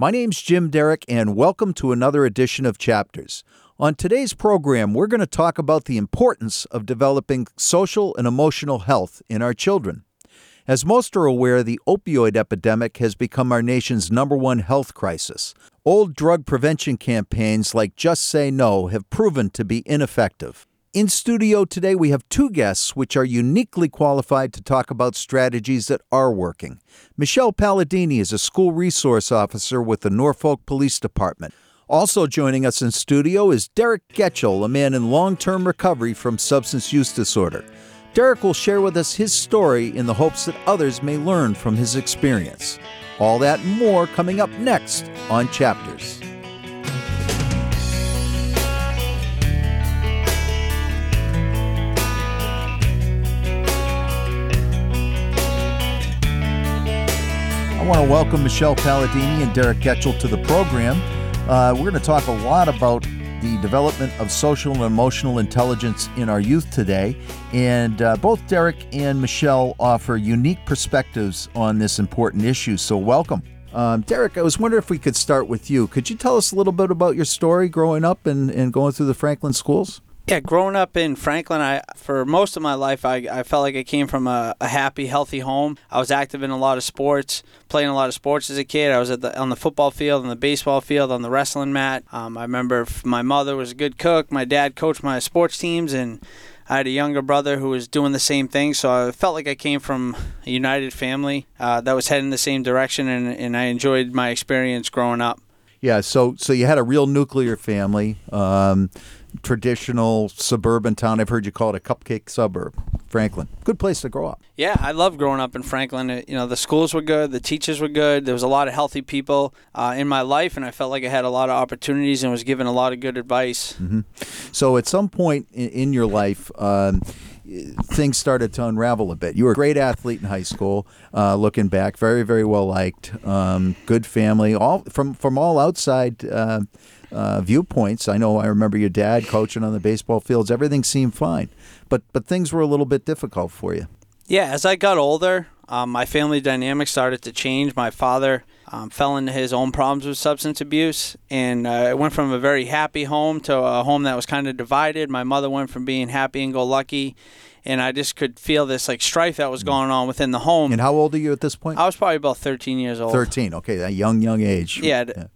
My name's Jim Derrick, and welcome to another edition of Chapters. On today's program, we're going to talk about the importance of developing social and emotional health in our children. As most are aware, the opioid epidemic has become our nation's number one health crisis. Old drug prevention campaigns like Just Say No have proven to be ineffective. In studio today, we have two guests which are uniquely qualified to talk about strategies that are working. Michelle Palladini is a school resource officer with the Norfolk Police Department. Also joining us in studio is Derek Getchell, a man in long term recovery from substance use disorder. Derek will share with us his story in the hopes that others may learn from his experience. All that more coming up next on Chapters. I want to welcome Michelle Palladini and Derek Getchell to the program. Uh, we're going to talk a lot about the development of social and emotional intelligence in our youth today. And uh, both Derek and Michelle offer unique perspectives on this important issue. So, welcome. Um, Derek, I was wondering if we could start with you. Could you tell us a little bit about your story growing up and, and going through the Franklin schools? Yeah, growing up in Franklin, I for most of my life, I, I felt like I came from a, a, happy, healthy home. I was active in a lot of sports, playing a lot of sports as a kid. I was at the, on the football field, on the baseball field, on the wrestling mat. Um, I remember my mother was a good cook. My dad coached my sports teams, and I had a younger brother who was doing the same thing. So I felt like I came from a united family uh, that was heading the same direction, and, and I enjoyed my experience growing up. Yeah, so so you had a real nuclear family. Um, traditional suburban town. I've heard you call it a cupcake suburb. Franklin, good place to grow up. Yeah, I love growing up in Franklin. You know, the schools were good, the teachers were good. There was a lot of healthy people uh, in my life, and I felt like I had a lot of opportunities and was given a lot of good advice. Mm-hmm. So, at some point in, your life. Um, things started to unravel a bit. You were a great athlete in high school. Uh, looking back, very, very well liked. Um, good family. All from from all outside uh, uh, viewpoints. I know I remember your dad coaching on the baseball fields. Everything seemed fine, but but things were a little bit difficult for you. Yeah, as I got older, um, my family dynamics started to change. My father um, fell into his own problems with substance abuse, and uh, it went from a very happy home to a home that was kind of divided. My mother went from being happy and go lucky and I just could feel this like strife that was mm. going on within the home. And how old are you at this point? I was probably about 13 years old. 13, okay, that young, young age. Yeah. yeah.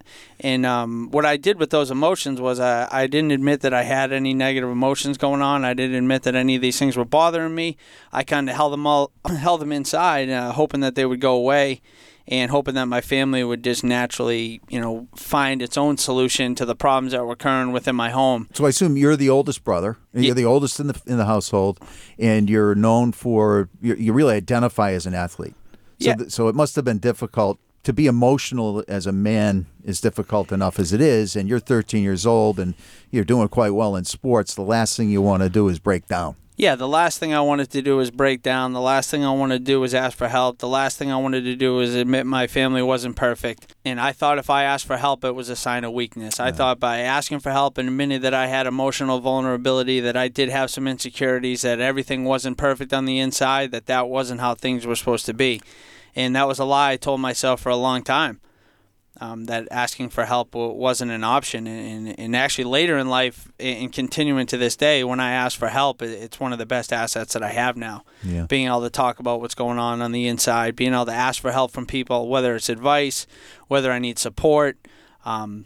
And um, what I did with those emotions was I, I didn't admit that I had any negative emotions going on. I didn't admit that any of these things were bothering me. I kind of held them all, held them inside, uh, hoping that they would go away and hoping that my family would just naturally, you know, find its own solution to the problems that were occurring within my home. So I assume you're the oldest brother. You're yeah. the oldest in the in the household, and you're known for you really identify as an athlete. So yeah. Th- so it must have been difficult to be emotional as a man is difficult enough as it is, and you're 13 years old and you're doing quite well in sports. The last thing you want to do is break down. Yeah, the last thing I wanted to do was break down. The last thing I wanted to do was ask for help. The last thing I wanted to do was admit my family wasn't perfect. And I thought if I asked for help, it was a sign of weakness. I thought by asking for help and admitting that I had emotional vulnerability, that I did have some insecurities, that everything wasn't perfect on the inside, that that wasn't how things were supposed to be. And that was a lie I told myself for a long time um, that asking for help wasn't an option. And, and, actually, later in life, and continuing to this day, when I ask for help, it's one of the best assets that I have now. Yeah. Being able to talk about what's going on on the inside, being able to ask for help from people, whether it's advice, whether I need support. Um,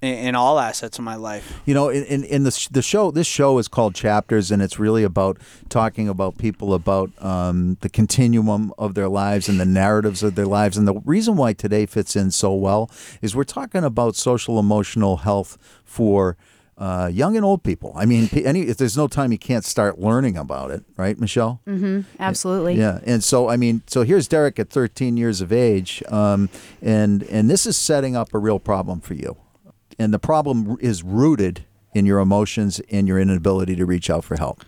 in, in all assets of my life. You know, in, in the, the show, this show is called Chapters, and it's really about talking about people about um, the continuum of their lives and the narratives of their lives. And the reason why today fits in so well is we're talking about social emotional health for. Uh, young and old people. I mean, any if there's no time you can't start learning about it, right, Michelle? Mm-hmm. Absolutely. Yeah, and so I mean, so here's Derek at 13 years of age, um, and and this is setting up a real problem for you and the problem is rooted in your emotions and your inability to reach out for help.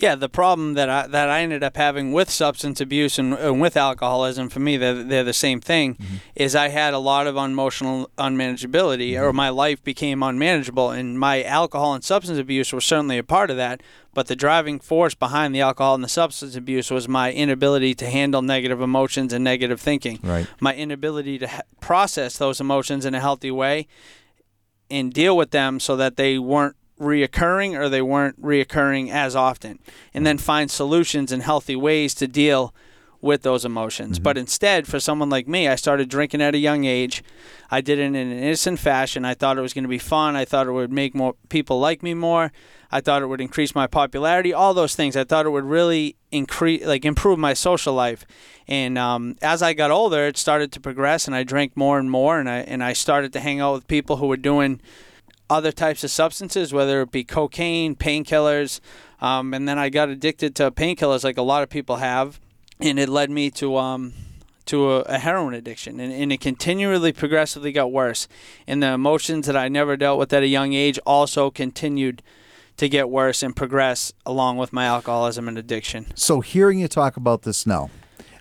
Yeah, the problem that I that I ended up having with substance abuse and, and with alcoholism, for me, they're, they're the same thing. Mm-hmm. Is I had a lot of emotional unmanageability, mm-hmm. or my life became unmanageable, and my alcohol and substance abuse was certainly a part of that. But the driving force behind the alcohol and the substance abuse was my inability to handle negative emotions and negative thinking. Right. My inability to ha- process those emotions in a healthy way and deal with them so that they weren't reoccurring or they weren't reoccurring as often, and then find solutions and healthy ways to deal with those emotions. Mm-hmm. But instead, for someone like me, I started drinking at a young age. I did it in an innocent fashion. I thought it was going to be fun. I thought it would make more people like me more. I thought it would increase my popularity. All those things. I thought it would really increase, like improve my social life. And um, as I got older, it started to progress, and I drank more and more. And I and I started to hang out with people who were doing other types of substances, whether it be cocaine, painkillers, um, and then I got addicted to painkillers like a lot of people have, and it led me to um, to a, a, heroin addiction, and, and it continually, progressively got worse. And the emotions that I never dealt with at a young age also continued to get worse and progress along with my alcoholism and addiction. So, hearing you talk about this now,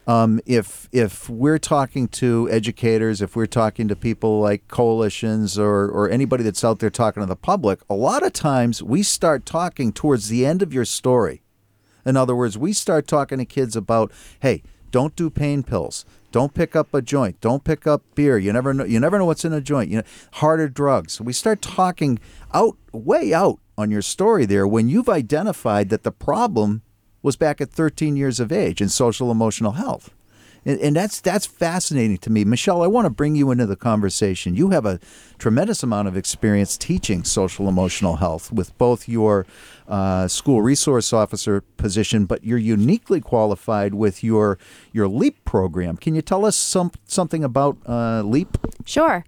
um, if if we're talking to educators, if we're talking to people like coalitions or or anybody that's out there talking to the public, a lot of times we start talking towards the end of your story. In other words, we start talking to kids about, hey, don't do pain pills. Don't pick up a joint. Don't pick up beer. You never know. You never know what's in a joint. You know, harder drugs. We start talking out, way out on your story there when you've identified that the problem was back at 13 years of age in social emotional health. And, and that's that's fascinating to me. Michelle, I want to bring you into the conversation. You have a tremendous amount of experience teaching social emotional health with both your uh, school resource officer position, but you're uniquely qualified with your your LEAP program. Can you tell us some something about uh, LEAP? Sure.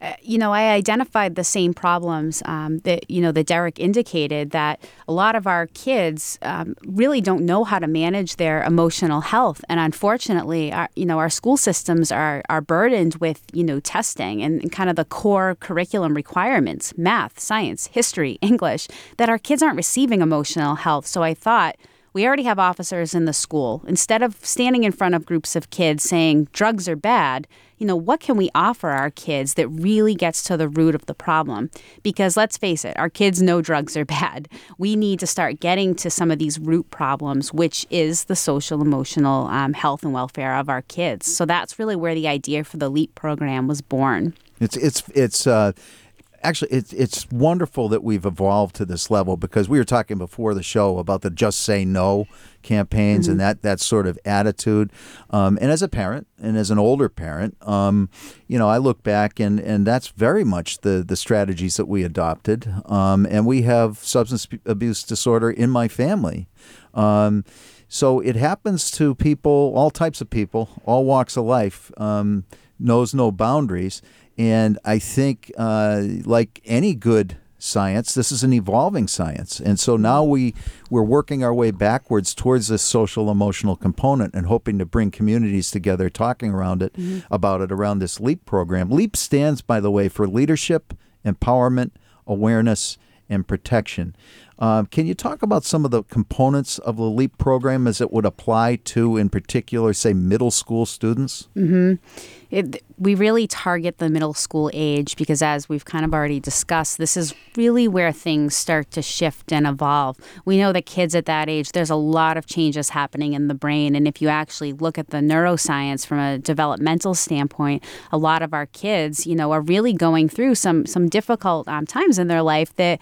Uh, you know, I identified the same problems um, that you know that Derek indicated that a lot of our kids um, really don't know how to manage their emotional health, and unfortunately, our, you know, our school systems are are burdened with you know testing and, and kind of the core curriculum requirements, math, science, history, English, that our kids aren't receiving emotional health. So I thought we already have officers in the school. Instead of standing in front of groups of kids saying drugs are bad, you know, what can we offer our kids that really gets to the root of the problem? Because let's face it, our kids know drugs are bad. We need to start getting to some of these root problems, which is the social emotional um, health and welfare of our kids. So that's really where the idea for the LEAP program was born. It's it's it's uh, actually it's it's wonderful that we've evolved to this level because we were talking before the show about the just say no campaigns mm-hmm. and that that sort of attitude. Um, and as a parent and as an older parent um, you know I look back and and that's very much the the strategies that we adopted. Um, and we have substance abuse disorder in my family. Um, so it happens to people all types of people all walks of life um, knows no boundaries and I think, uh, like any good science, this is an evolving science, and so now we we're working our way backwards towards this social emotional component and hoping to bring communities together, talking around it mm-hmm. about it around this LEAP program. LEAP stands, by the way, for leadership, empowerment, awareness, and protection. Um, can you talk about some of the components of the LEAP program as it would apply to, in particular, say, middle school students? Mm-hmm. It, we really target the middle school age because, as we've kind of already discussed, this is really where things start to shift and evolve. We know that kids at that age, there's a lot of changes happening in the brain. And if you actually look at the neuroscience from a developmental standpoint, a lot of our kids, you know, are really going through some, some difficult um, times in their life that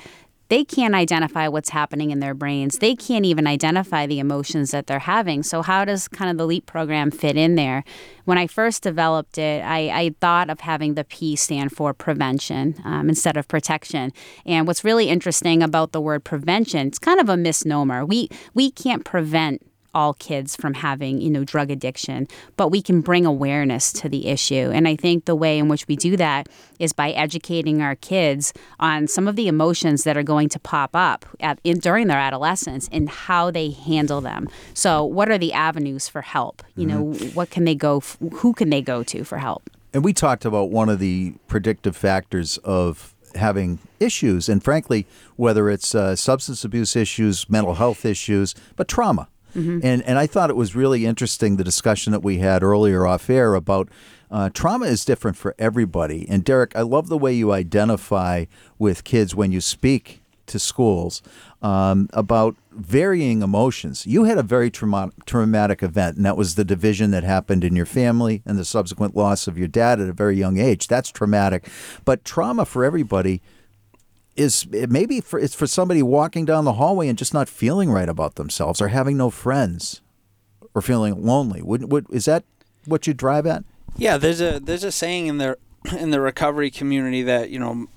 they can't identify what's happening in their brains. They can't even identify the emotions that they're having. So, how does kind of the LEAP program fit in there? When I first developed it, I, I thought of having the P stand for prevention um, instead of protection. And what's really interesting about the word prevention, it's kind of a misnomer. We we can't prevent all kids from having, you know, drug addiction, but we can bring awareness to the issue. And I think the way in which we do that is by educating our kids on some of the emotions that are going to pop up at, in, during their adolescence and how they handle them. So, what are the avenues for help? You mm-hmm. know, what can they go, who can they go to for help? And we talked about one of the predictive factors of having issues, and frankly, whether it's uh, substance abuse issues, mental health issues, but trauma. And and I thought it was really interesting the discussion that we had earlier off air about uh, trauma is different for everybody. And Derek, I love the way you identify with kids when you speak to schools um, about varying emotions. You had a very trauma- traumatic event, and that was the division that happened in your family and the subsequent loss of your dad at a very young age. That's traumatic. But trauma for everybody is maybe for it's for somebody walking down the hallway and just not feeling right about themselves or having no friends or feeling lonely. Would, would is that what you drive at? Yeah, there's a there's a saying in the in the recovery community that you know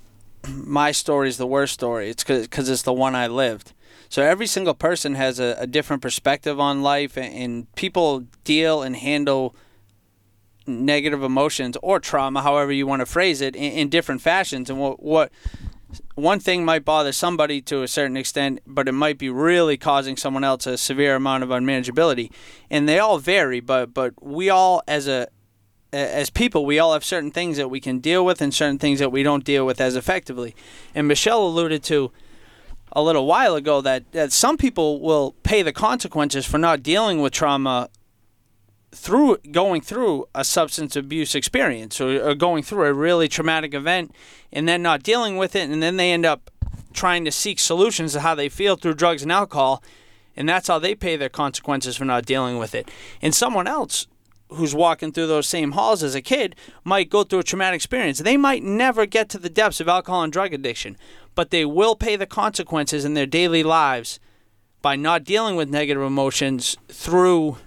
my story is the worst story. It's because it's the one I lived. So every single person has a, a different perspective on life, and, and people deal and handle negative emotions or trauma, however you want to phrase it, in, in different fashions. And what what one thing might bother somebody to a certain extent, but it might be really causing someone else a severe amount of unmanageability. And they all vary, but but we all as a as people, we all have certain things that we can deal with and certain things that we don't deal with as effectively. And Michelle alluded to a little while ago that, that some people will pay the consequences for not dealing with trauma through going through a substance abuse experience or, or going through a really traumatic event and then not dealing with it and then they end up trying to seek solutions to how they feel through drugs and alcohol and that's how they pay their consequences for not dealing with it. And someone else who's walking through those same halls as a kid might go through a traumatic experience. They might never get to the depths of alcohol and drug addiction but they will pay the consequences in their daily lives by not dealing with negative emotions through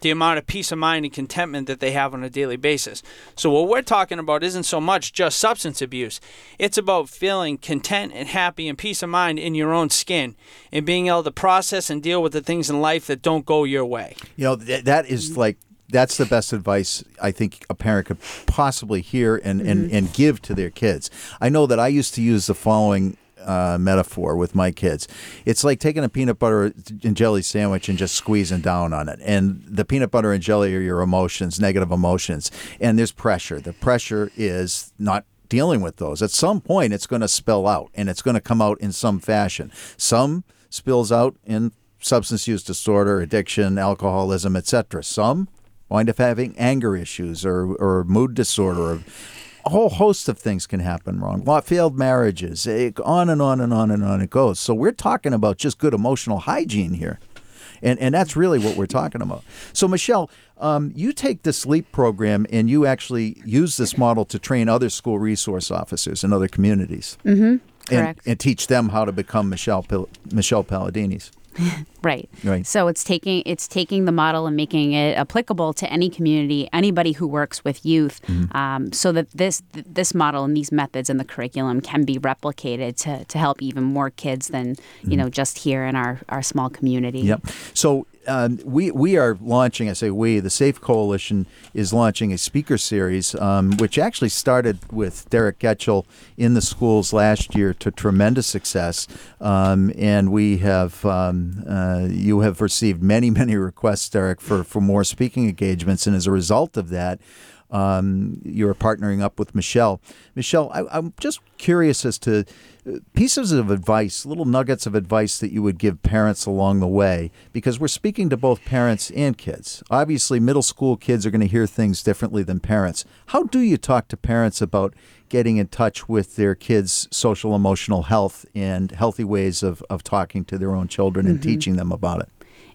the amount of peace of mind and contentment that they have on a daily basis. So, what we're talking about isn't so much just substance abuse, it's about feeling content and happy and peace of mind in your own skin and being able to process and deal with the things in life that don't go your way. You know, th- that is like that's the best advice I think a parent could possibly hear and, and, mm-hmm. and give to their kids. I know that I used to use the following uh, metaphor with my kids. It's like taking a peanut butter and jelly sandwich and just squeezing down on it. And the peanut butter and jelly are your emotions, negative emotions. And there's pressure. The pressure is not dealing with those. At some point, it's going to spill out and it's going to come out in some fashion. Some spills out in substance use disorder, addiction, alcoholism, etc. Some wind up having anger issues or, or mood disorder or a whole host of things can happen wrong. Failed marriages, eh, on and on and on and on it goes. So we're talking about just good emotional hygiene here. And, and that's really what we're talking about. So, Michelle, um, you take the LEAP program and you actually use this model to train other school resource officers in other communities. Mm-hmm. And, and teach them how to become Michelle Michelle Palladini's. Right. Right. So it's taking it's taking the model and making it applicable to any community, anybody who works with youth, Mm-hmm. um, so that this this model and these methods and the curriculum can be replicated to, to help even more kids than you know just here in our, our small community. Mm-hmm. Yep. So um, we we are launching. I say we. The Safe Coalition is launching a speaker series, um, which actually started with Derek Getchell in the schools last year to tremendous success. Um, and we have um, uh, you have received many many requests, Derek, for for more speaking engagements, and as a result of that. Um, you're partnering up with Michelle. Michelle, I, I'm just curious as to pieces of advice, little nuggets of advice that you would give parents along the way, because we're speaking to both parents and kids. Obviously, middle school kids are going to hear things differently than parents. How do you talk to parents about getting in touch with their kids' social emotional health and healthy ways of, of talking to their own children and mm-hmm. teaching them about it?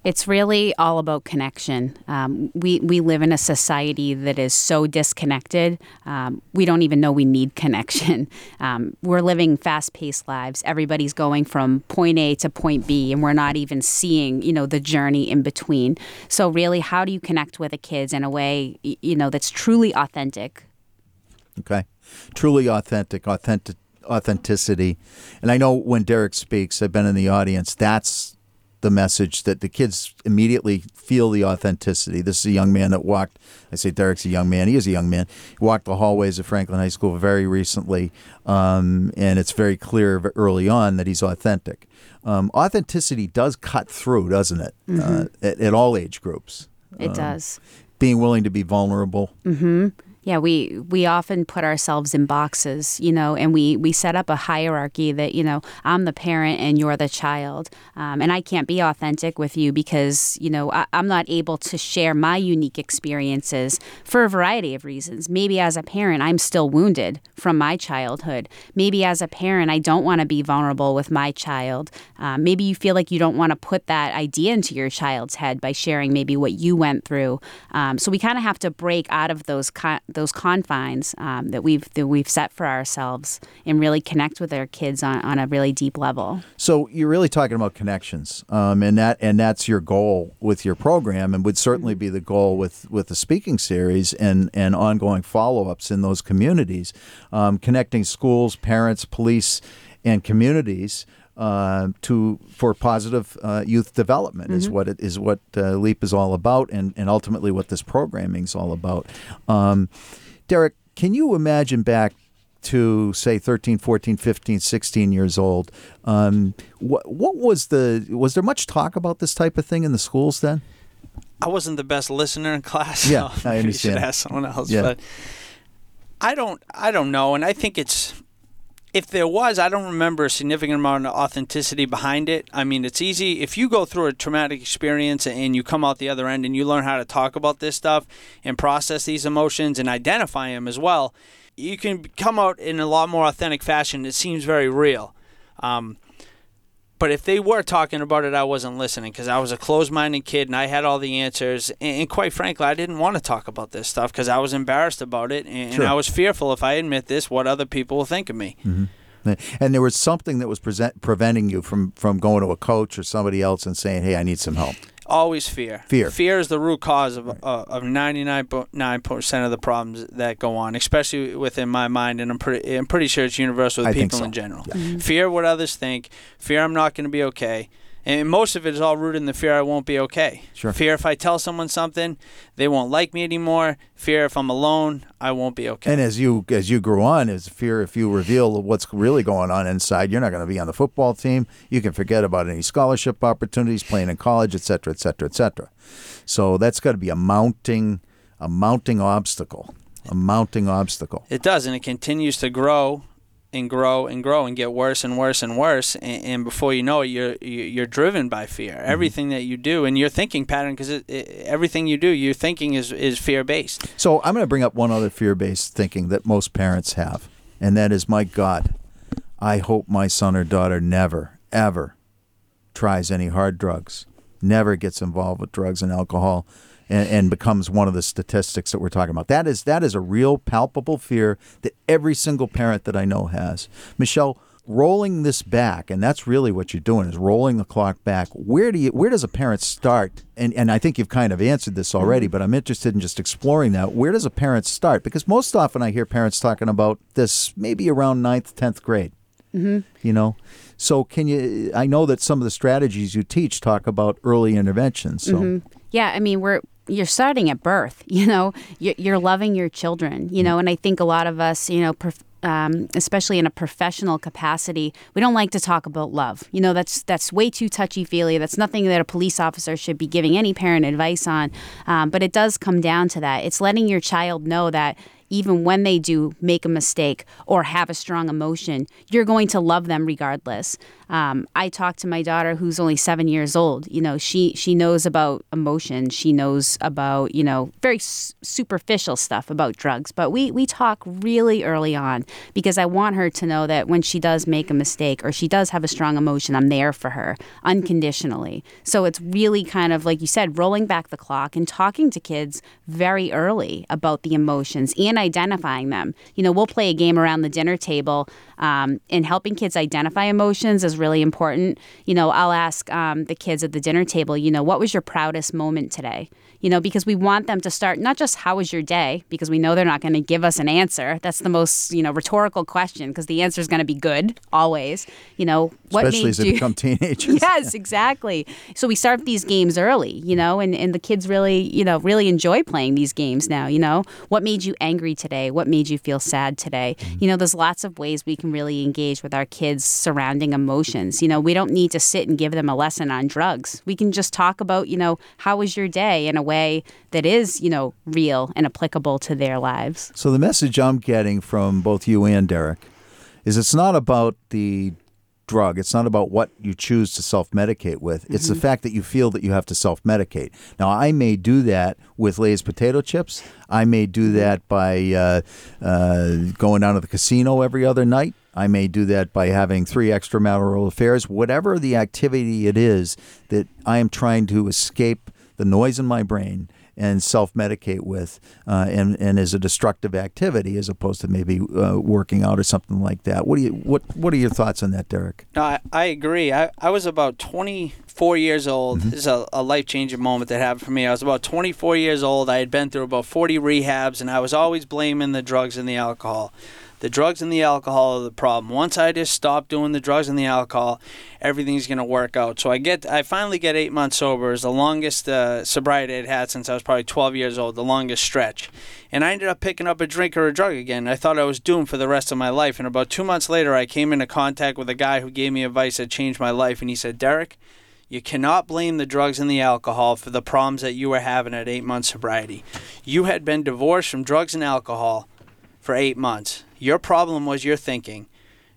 It's really all about connection. Um, we we live in a society that is so disconnected. Um, we don't even know we need connection. Um, we're living fast-paced lives. Everybody's going from point A to point B, and we're not even seeing you know the journey in between. So really, how do you connect with the kids in a way you know that's truly authentic? Okay. Truly authentic, authentic authenticity. And I know when Derek speaks, I've been in the audience, that's the message that the kids immediately feel the authenticity. This is a young man that walked, I say Derek's a young man, he is a young man. He walked the hallways of Franklin High School very recently, um, and it's very clear early on that he's authentic. Um, authenticity does cut through, doesn't it, uh, at, at all age groups? It does. Being willing to be vulnerable. Yeah, we we often put ourselves in boxes, you know, and we we set up a hierarchy that you know I'm the parent and you're the child, um, and I can't be authentic with you because you know I, I'm not able to share my unique experiences for a variety of reasons. Maybe as a parent, I'm still wounded from my childhood. Maybe as a parent, I don't want to be vulnerable with my child. Um, maybe you feel like you don't want to put that idea into your child's head by sharing maybe what you went through. Um, so we kind of have to break out of those. Con- those confines um, that we've that we've set for ourselves and really connect with our kids on, on a really deep level. So you're really talking about connections, um, and that and that's your goal with your program, and would certainly be the goal with with the speaking series and and ongoing follow ups in those communities, um, connecting schools, parents, police, and communities. Uh, to for positive uh, youth development mm-hmm. is what it is what uh, Leap is all about, and, and ultimately what this programming is all about. Um, Derek, can you imagine back to say 13 14 15 16 years old um, what, what was the was there much talk about this type of thing in the schools then i wasn't the best listener in class yeah i understand you should ask someone else yeah. but i don't i don't know and i think it's if there was, I don't remember a significant amount of authenticity behind it. I mean, it's easy if you go through a traumatic experience and you come out the other end and you learn how to talk about this stuff and process these emotions and identify them as well. You can come out in a lot more authentic fashion. It seems very real. Um, but if they were talking about it, I wasn't listening because I was a closed-minded kid and I had all the answers. And, quite frankly, I didn't want to talk about this stuff because I was embarrassed about it, and, sure. I was fearful if I admit this, what other people will think of me. Mm-hmm. And there was something that was present, preventing you from, from going to a coach or somebody else and saying, "Hey, I need some help." Always fear. Fear. Fear is the root cause of uh, of ninety nine nine percent of the problems that go on, especially within my mind, and I'm pretty I'm pretty sure it's universal with I people so. in general. Yeah. Mm-hmm. Fear what others think. Fear I'm not going to be okay. And most of it is all rooted in the fear I won't be okay. Sure. Fear if I tell someone something, they won't like me anymore. Fear if I'm alone, I won't be okay. And as you as you grow on, is fear if you reveal what's really going on inside, you're not going to be on the football team. You can forget about any scholarship opportunities, playing in college, et cetera, et cetera, et cetera. So that's got to be a mounting a mounting obstacle. A mounting obstacle. It does, and it continues to grow and grow and grow and get worse and worse and worse and, and before you know it you're you're driven by fear mm-hmm. everything that you do and your thinking pattern because everything you do your thinking is is fear based so i'm going to bring up one other fear based thinking that most parents have and that is my god i hope my son or daughter never ever tries any hard drugs never gets involved with drugs and alcohol and, and, becomes one of the statistics that we're talking about. That is that is a real palpable fear that every single parent that I know has. Michelle, rolling this back, and that's really what you're doing is rolling the clock back. Where do you where does a parent start? And and I think you've kind of answered this already, but I'm interested in just exploring that. Where does a parent start? Because most often I hear parents talking about this maybe around ninth, tenth grade. Mm-hmm. You know, so can you? I know that some of the strategies you teach talk about early interventions. So. Mm-hmm. Yeah, I mean, we're you're starting at birth you know you're loving your children you know and i think a lot of us you know um, especially in a professional capacity, we don't like to talk about love. You know, that's that's way too touchy feely. That's nothing that a police officer should be giving any parent advice on. Um, but it does come down to that. It's letting your child know that even when they do make a mistake or have a strong emotion, you're going to love them regardless. Um, I talk to my daughter who's only seven years old. You know, she she knows about emotion. She knows about you know very s- superficial stuff about drugs. But we we talk really early on because I want her to know that when she does make a mistake or she does have a strong emotion, I'm there for her unconditionally. So it's really kind of like you said, rolling back the clock and talking to kids very early about the emotions and identifying them. You know, we'll play a game around the dinner table um, and helping kids identify emotions is really important. You know, I'll ask um, the kids at the dinner table, you know, what was your proudest moment today? You know, because we want them to start not just how was your day, because we know they're not going to give us an answer. That's the most, you know, rhetorical question because the answer is going to be good always. You know, what Especially as they you... become teenagers. yes, exactly. So we start these games early, you know, and, and the kids really, you know, really enjoy playing these games now, you know. What made you angry today? What made you feel sad today? Mm-hmm. You know, there's lots of ways we can really engage with our kids surrounding emotions. You know, we don't need to sit and give them a lesson on drugs. We can just talk about, you know, how was your day in a way way that is, you know, real and applicable to their lives. So the message I'm getting from both you and Derek is it's not about the drug. It's not about what you choose to self medicate with. It's the fact that you feel that you have to self medicate. Now, I may do that with Lay's potato chips. I may do that by uh, uh, going down to the casino every other night. I may do that by having three extramarital affairs. Whatever the activity it is that I am trying to escape the noise in my brain and self-medicate with, uh, and and is a destructive activity as opposed to maybe uh, working out or something like that. What do you what What are your thoughts on that, Derek? No, I, I agree. I, I was about 24 years old. This is a, a life changing moment that happened for me. I was about 24 years old. I had been through about 40 rehabs, and I was always blaming the drugs and the alcohol. The drugs and the alcohol are the problem. Once I just stop doing the drugs and the alcohol, everything's gonna work out. So I get, I finally get eight months sober. It's the longest uh, sobriety I'd had since I was probably 12 years old, the longest stretch. And I ended up picking up a drink or a drug again. I thought I was doomed for the rest of my life. And about two months later, I came into contact with a guy who gave me advice that changed my life. And he said, Derek, you cannot blame the drugs and the alcohol for the problems that you were having at eight months sobriety. You had been divorced from drugs and alcohol for eight months. Your problem was your thinking.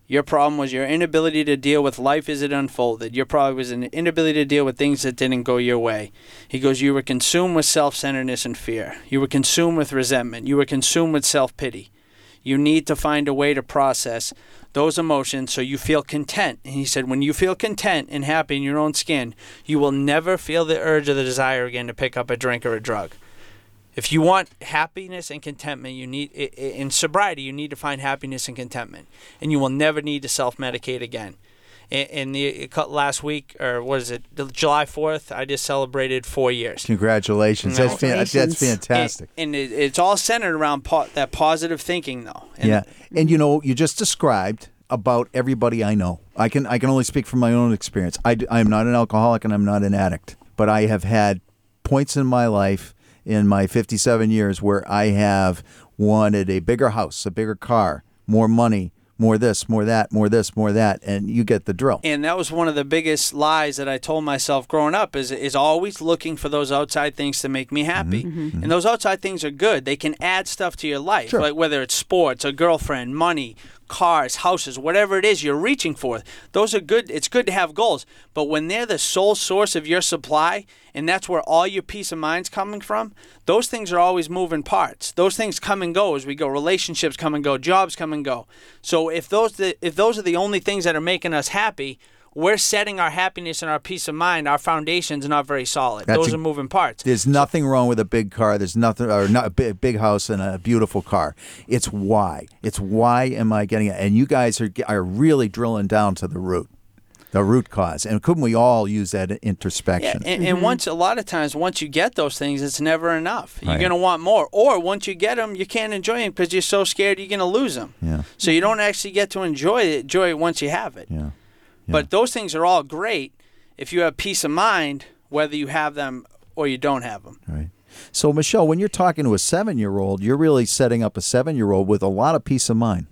Your problem was your inability to deal with life as it unfolded. Your problem was an inability to deal with things that didn't go your way. He goes, You were consumed with self centeredness and fear. You were consumed with resentment. You were consumed with self pity. You need to find a way to process those emotions so you feel content. And he said, When you feel content and happy in your own skin, you will never feel the urge or the desire again to pick up a drink or a drug. If you want happiness and contentment, you need i- i- in sobriety. You need to find happiness and contentment, and you will never need to self-medicate again. In, in the uh, last week, or what is it, July Fourth? I just celebrated four years. Congratulations! That's fan- that's fantastic. And, and it's all centered around po- that positive thinking, though. And yeah, and you know, you just described about everybody I know. I can I can only speak from my own experience. I I am not an alcoholic and I'm not an addict, but I have had points in my life in my 57 years where I have wanted a bigger house, a bigger car, more money, more this, more that, more this, more that, and you get the drill. and that was one of the biggest lies that I told myself growing up is is always looking for those outside things to make me mm-hmm. happy. Mm-hmm. And those outside things are good. They can add stuff to your life, Sure. like whether it's sports, a girlfriend, money, cars, houses, whatever it is you're reaching for. Those are good. It's good to have goals, but when they're the sole source of your supply and that's where all your peace of mind's coming from, those things are always moving parts. Those things come and go as we go. Relationships come and go, jobs come and go. So if those if those are the only things that are making us happy, we're setting our happiness and our peace of mind. Our foundation's not very solid. That's those a- are moving parts. There's nothing wrong with a big car. There's nothing, or not a big, big house and a beautiful car. It's why. It's why am I getting it? And you guys are are really drilling down to the root, the root cause. And couldn't we all use that Yeah, introspection? and, and mm-hmm. once a lot of times, once you get those things, it's never enough. You're Right. gonna want more, or once you get them, you can't enjoy them because you're so scared you're gonna lose them. Yeah. So you don't actually get to enjoy it, enjoy it once you have it. yeah. But those things are all great if you have peace of mind, whether you have them or you don't have them. Right. So, Michelle, when you're talking to a seven year old, you're really setting up a seven year old with a lot of peace of mind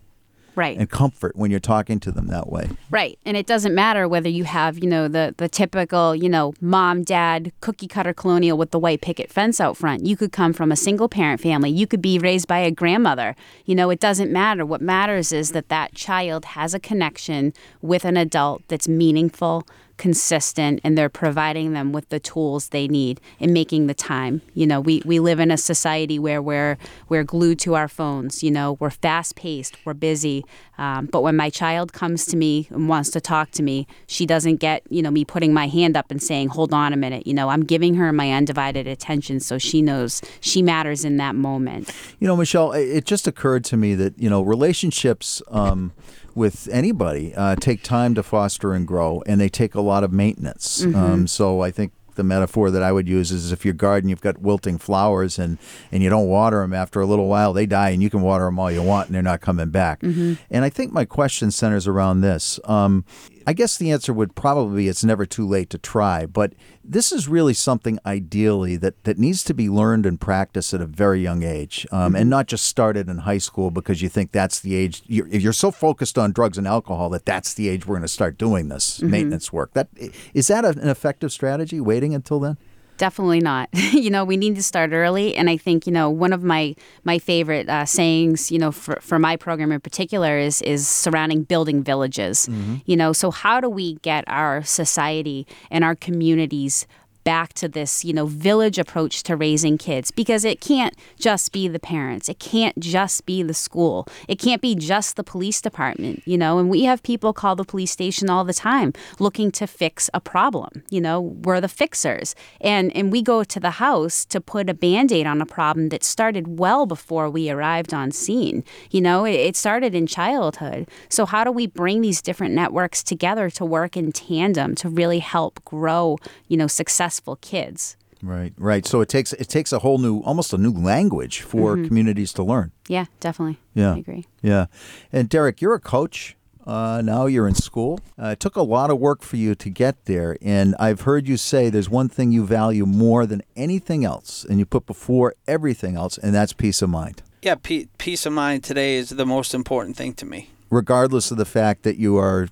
Right. and comfort when you're talking to them that way. Right. And it doesn't matter whether you have, you know, the the typical, you know, mom, dad, cookie cutter colonial with the white picket fence out front. You could come from a single parent family. You could be raised by a grandmother. You know, it doesn't matter. What matters is that that child has a connection with an adult that's meaningful, consistent, and they're providing them with the tools they need and making the time. You know, we, we live in a society where we're we're glued to our phones. You know, we're fast paced, we're busy. Um, but when my child comes to me and wants to talk to me, she doesn't get you know me putting my hand up and saying, "Hold on a minute." You know, I'm giving her my undivided attention so she knows she matters in that moment. You know, Michelle, it- just occurred to me that, you know, relationships um, with anybody uh, take time to foster and grow, and they take a lot of maintenance. Um, so I think the metaphor that I would use is if your garden you've got wilting flowers and and you don't water them after a little while they die and you can water them all you want and they're not coming back. And I think my question centers around this. Um, I guess the answer would probably be it's never too late to try, but this is really something ideally that, that needs to be learned and practiced at a very young age, um, and not just started in high school because you think that's the age. You're, you're so focused on drugs and alcohol that that's the age we're going to start doing this maintenance work. That is that an effective strategy? Waiting until then? Definitely not. you know, we need to start early, and I think you know one of my my favorite uh, sayings, you know, for, for my program in particular is is surrounding building villages. You know, so how do we get our society and our communities back to this, you know, village approach to raising kids because it can't just be the parents. It can't just be the school. It can't be just the police department, you know, and we have people call the police station all the time looking to fix a problem. You know, we're the fixers. And and we go to the house to put a band-aid on a problem that started well before we arrived on scene. You know, it, it started in childhood. So how do we bring these different networks together to work in tandem to really help grow, you know, successful kids? Right, right. So it takes it takes a whole new, almost a new language for communities to learn. Yeah, definitely. Yeah. I agree. Yeah. And Derek, you're a coach. Uh, now you're in school. Uh, it took a lot of work for you to get there. And I've heard you say there's one thing you value more than anything else, and you put before everything else, and that's peace of mind, Yeah, pe- peace of mind today is the most important thing to me. regardless of the fact that you are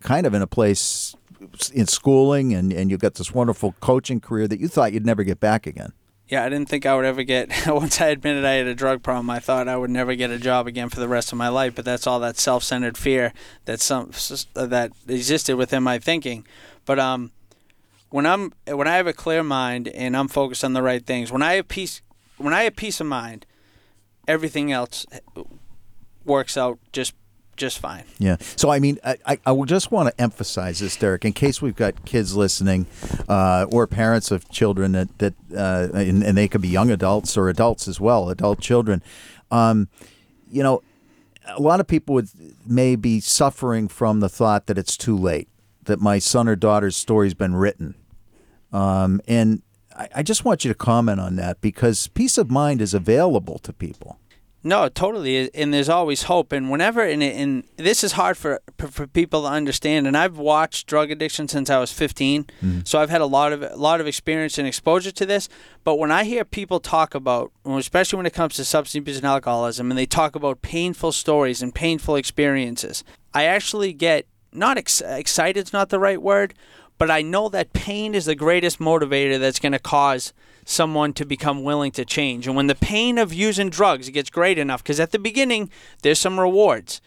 kind of in a place in schooling and, and you've got this wonderful coaching career that you thought you'd never get back again. Yeah, I didn't think I would ever get. Once I admitted I had a drug problem, I thought I would never get a job again for the rest of my life. But that's all that self-centered fear that some that existed within my thinking. But um, when I'm when I have a clear mind and I'm focused on the right things, when I have peace, when I have peace of mind, everything else works out just just fine. Yeah. So I mean, I, I, I just want to emphasize this, Derek, in case we've got kids listening, uh, or parents of children that that uh, and, and they could be young adults or adults as well, adult children. Um, you know, a lot of people would may be suffering from the thought that it's too late, that my son or daughter's story's been written, um, and I, I just want you to comment on that because peace of mind is available to people. No, totally, and there's always hope. And whenever, and, and this is hard for for people to understand. And I've watched drug addiction since I was 15, mm-hmm. so I've had a lot of a lot of experience and exposure to this. But when I hear people talk about, especially when it comes to substance abuse and alcoholism, and they talk about painful stories and painful experiences, I actually get not ex- excited. Is not the right word, but I know that pain is the greatest motivator that's going to cause someone to become willing to change. And when the pain of using drugs gets great enough, because at the beginning there's some rewards.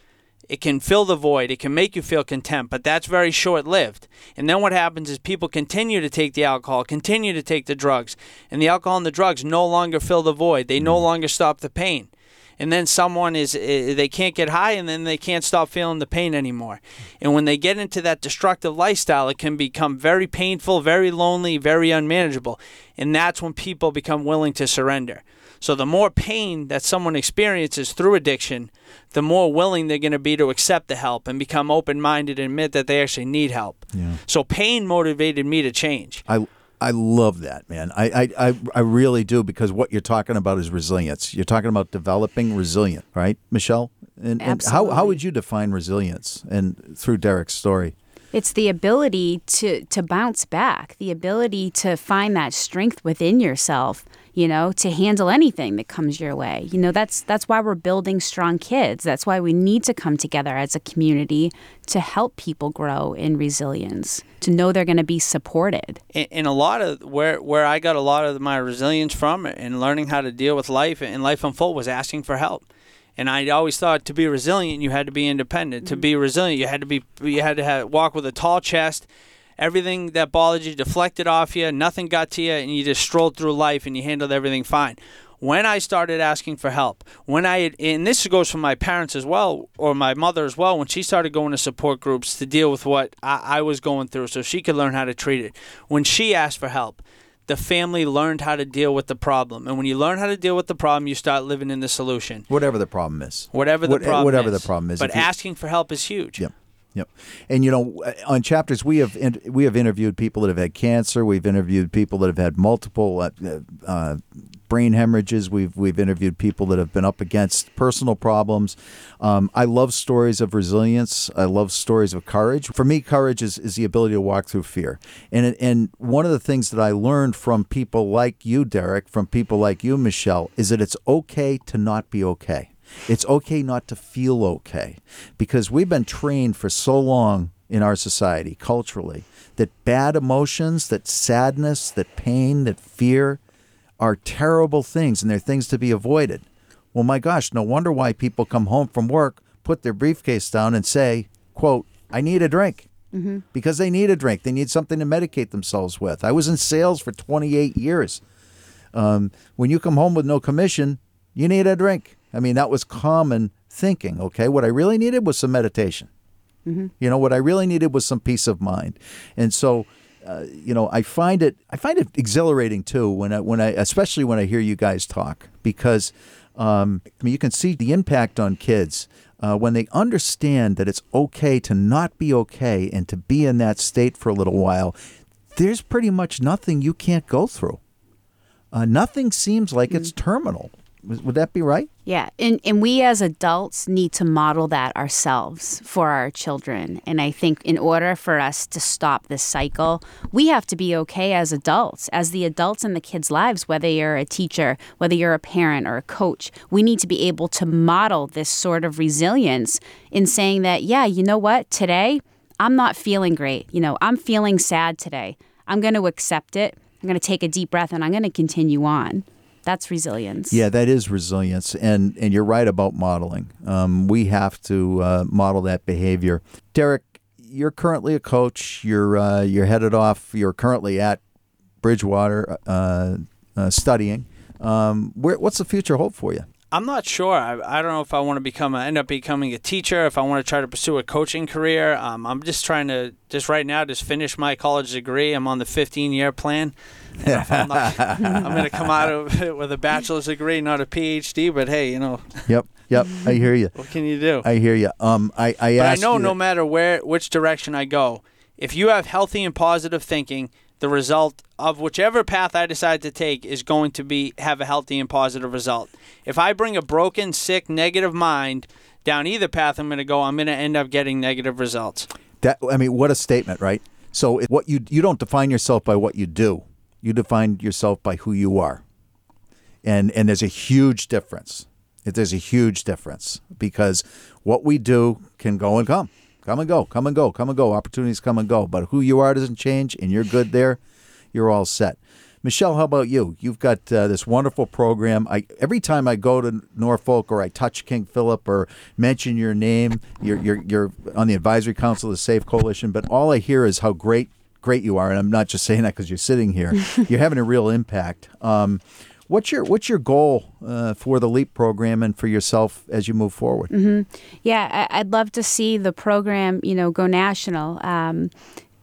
It can fill the void. It can make you feel content, but that's very short lived. And then what happens is people continue to take the alcohol, continue to take the drugs, and the alcohol and the drugs no longer fill the void. They no mm. longer stop the pain. And then someone is, eh, they can't get high and then they can't stop feeling the pain anymore. And when they get into that destructive lifestyle, it can become very painful, very lonely, very unmanageable. And that's when people become willing to surrender. So the more pain that someone experiences through addiction, the more willing they're going to be to accept the help and become open-minded and admit that they actually need help. Yeah. So pain motivated me to change. I I love that, man. I, I, I, I really do because what you're talking about is resilience. You're talking about developing resilient, right, Michelle? And, and how, how would you define resilience? And through Derek's story, It's the ability to to bounce back, the ability to find that strength within yourself, you know, to handle anything that comes your way. You know, that's that's why we're building strong kids. That's why we need to come together as a community to help people grow in resilience, to know they're going to be supported. and, and a lot of where where I got a lot of my resilience from and learning how to deal with life and life on full was asking for help. And I always thought to be resilient, you had to be independent. To mm. be resilient, you had to be you had to have, walk with a tall chest. Everything that bothered you deflected off you. Nothing got to you, and you just strolled through life and you handled everything fine. When I started asking for help, when I and this goes for my parents as well, or my mother as well, when she started going to support groups to deal with what I, I was going through, so she could learn how to treat it. When she asked for help, the family learned how to deal with the problem. And when you learn how to deal with the problem, you start living in the solution. whatever the problem is. Whatever the What- eh, problem whatever is. the problem is, But asking for help is huge. Yep. Yep. And you know, on chapters we have in, we have interviewed people that have had cancer. We've interviewed people that have had multiple uh, uh, brain hemorrhages. We've we've interviewed people that have been up against personal problems. Um, I love stories of resilience. I love stories of courage. For me, courage is, is the ability to walk through fear. And and one of the things that I learned from people like you, Derek, from people like you, Michelle, is that it's okay to not be okay. It's okay not to feel okay because we've been trained for so long in our society culturally that bad emotions, that sadness, that pain, that fear are terrible things and they're things to be avoided. Well, my gosh, no wonder why people come home from work, put their briefcase down, and say, quote, I need a drink. Mm-hmm. Because they need a drink. They need something to medicate themselves with. I was in sales for 28 years. Um, when you come home with no commission, you need a drink. I mean, that was common thinking, okay? What I really needed was some meditation. Mm-hmm. You know, what I really needed was some peace of mind. And so, uh, you know, I find it I find it exhilarating too when I when I especially when I hear you guys talk because um, I mean you can see the impact on kids uh, when they understand that it's okay to not be okay and to be in that state for a little while. There's pretty much nothing you can't go through. Uh, nothing seems like mm. it's terminal. Would that be right? Yeah. And, and we as adults need to model that ourselves for our children. And I think in order for us to stop this cycle, we have to be okay as adults, as the adults in the kids' lives, whether you're a teacher, whether you're a parent or a coach. We need to be able to model this sort of resilience in saying that, yeah, you know what? Today, I'm not feeling great. You know, I'm feeling sad today. I'm going to accept it. I'm going to take a deep breath and I'm going to continue on. That's resilience. Yeah, that is resilience, and and you're right about modeling. Um, we have to uh, model that behavior. Derek, you're currently a coach. You're uh, you're headed off. You're currently at Bridgewater uh, uh studying. Um, where, what's the future hold for you? I'm not sure. I, I don't know if I want to become a, end up becoming a teacher. If I want to try to pursue a coaching career. Um, I'm just trying to just right now just finish my college degree. I'm on the 15 year plan. I'm, not, I'm going to come out of it with a bachelor's degree, not a PhD. But hey, you know. Yep. Yep. I hear you. What can you do? I hear you. Um, I I, but I know no that- matter where which direction I go, if you have healthy and positive thinking the result of whichever path I decide to take is going to be have a healthy and positive result. If I bring a broken, sick, negative mind down either path I'm going to go, I'm going to end up getting negative results. That I mean, what a statement, right? So what you you don't define yourself by what you do. You define yourself by who you are. And and there's a huge difference. There's a huge difference because what we do can go and come. Come and go, come and go, come and go. Opportunities come and go. But who you are doesn't change, and you're good there. You're all set. Michelle, how about you? You've got uh, this wonderful program. I every time I go to Norfolk or I touch King Philip or mention your name, you're you're, you're on the advisory council of the Safe Coalition. But all I hear is how great great you are, and I'm not just saying that because you're sitting here. you're having a real impact. Um, What's your what's your goal uh, for the LEAP program and for yourself as you move forward? Mm-hmm. Yeah, I'd love to see the program, you know, go national. Um,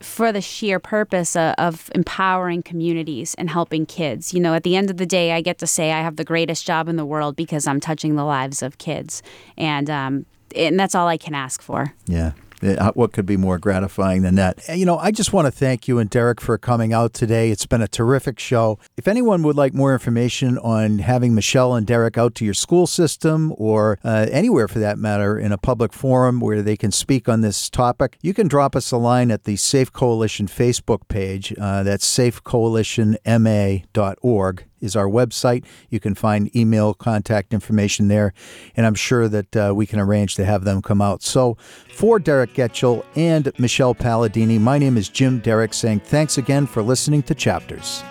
for the sheer purpose of, of, empowering communities and helping kids. You know, at the end of the day, I get to say I have the greatest job in the world because I'm touching the lives of kids, and um, and that's all I can ask for. Yeah. Uh, what could be more gratifying than that? You know, I just want to thank you and Derek for coming out today. It's been a terrific show. If anyone would like more information on having Michelle and Derek out to your school system or uh, anywhere for that matter in a public forum where they can speak on this topic, you can drop us a line at the Safe Coalition Facebook page. Uh, that's safecoalitionma.org is our website. You can find email contact information there, and I'm sure that uh, we can arrange to have them come out. So, for Derek Getchell and Michelle Palladini, my name is Jim Derek saying thanks again for listening to Chapters.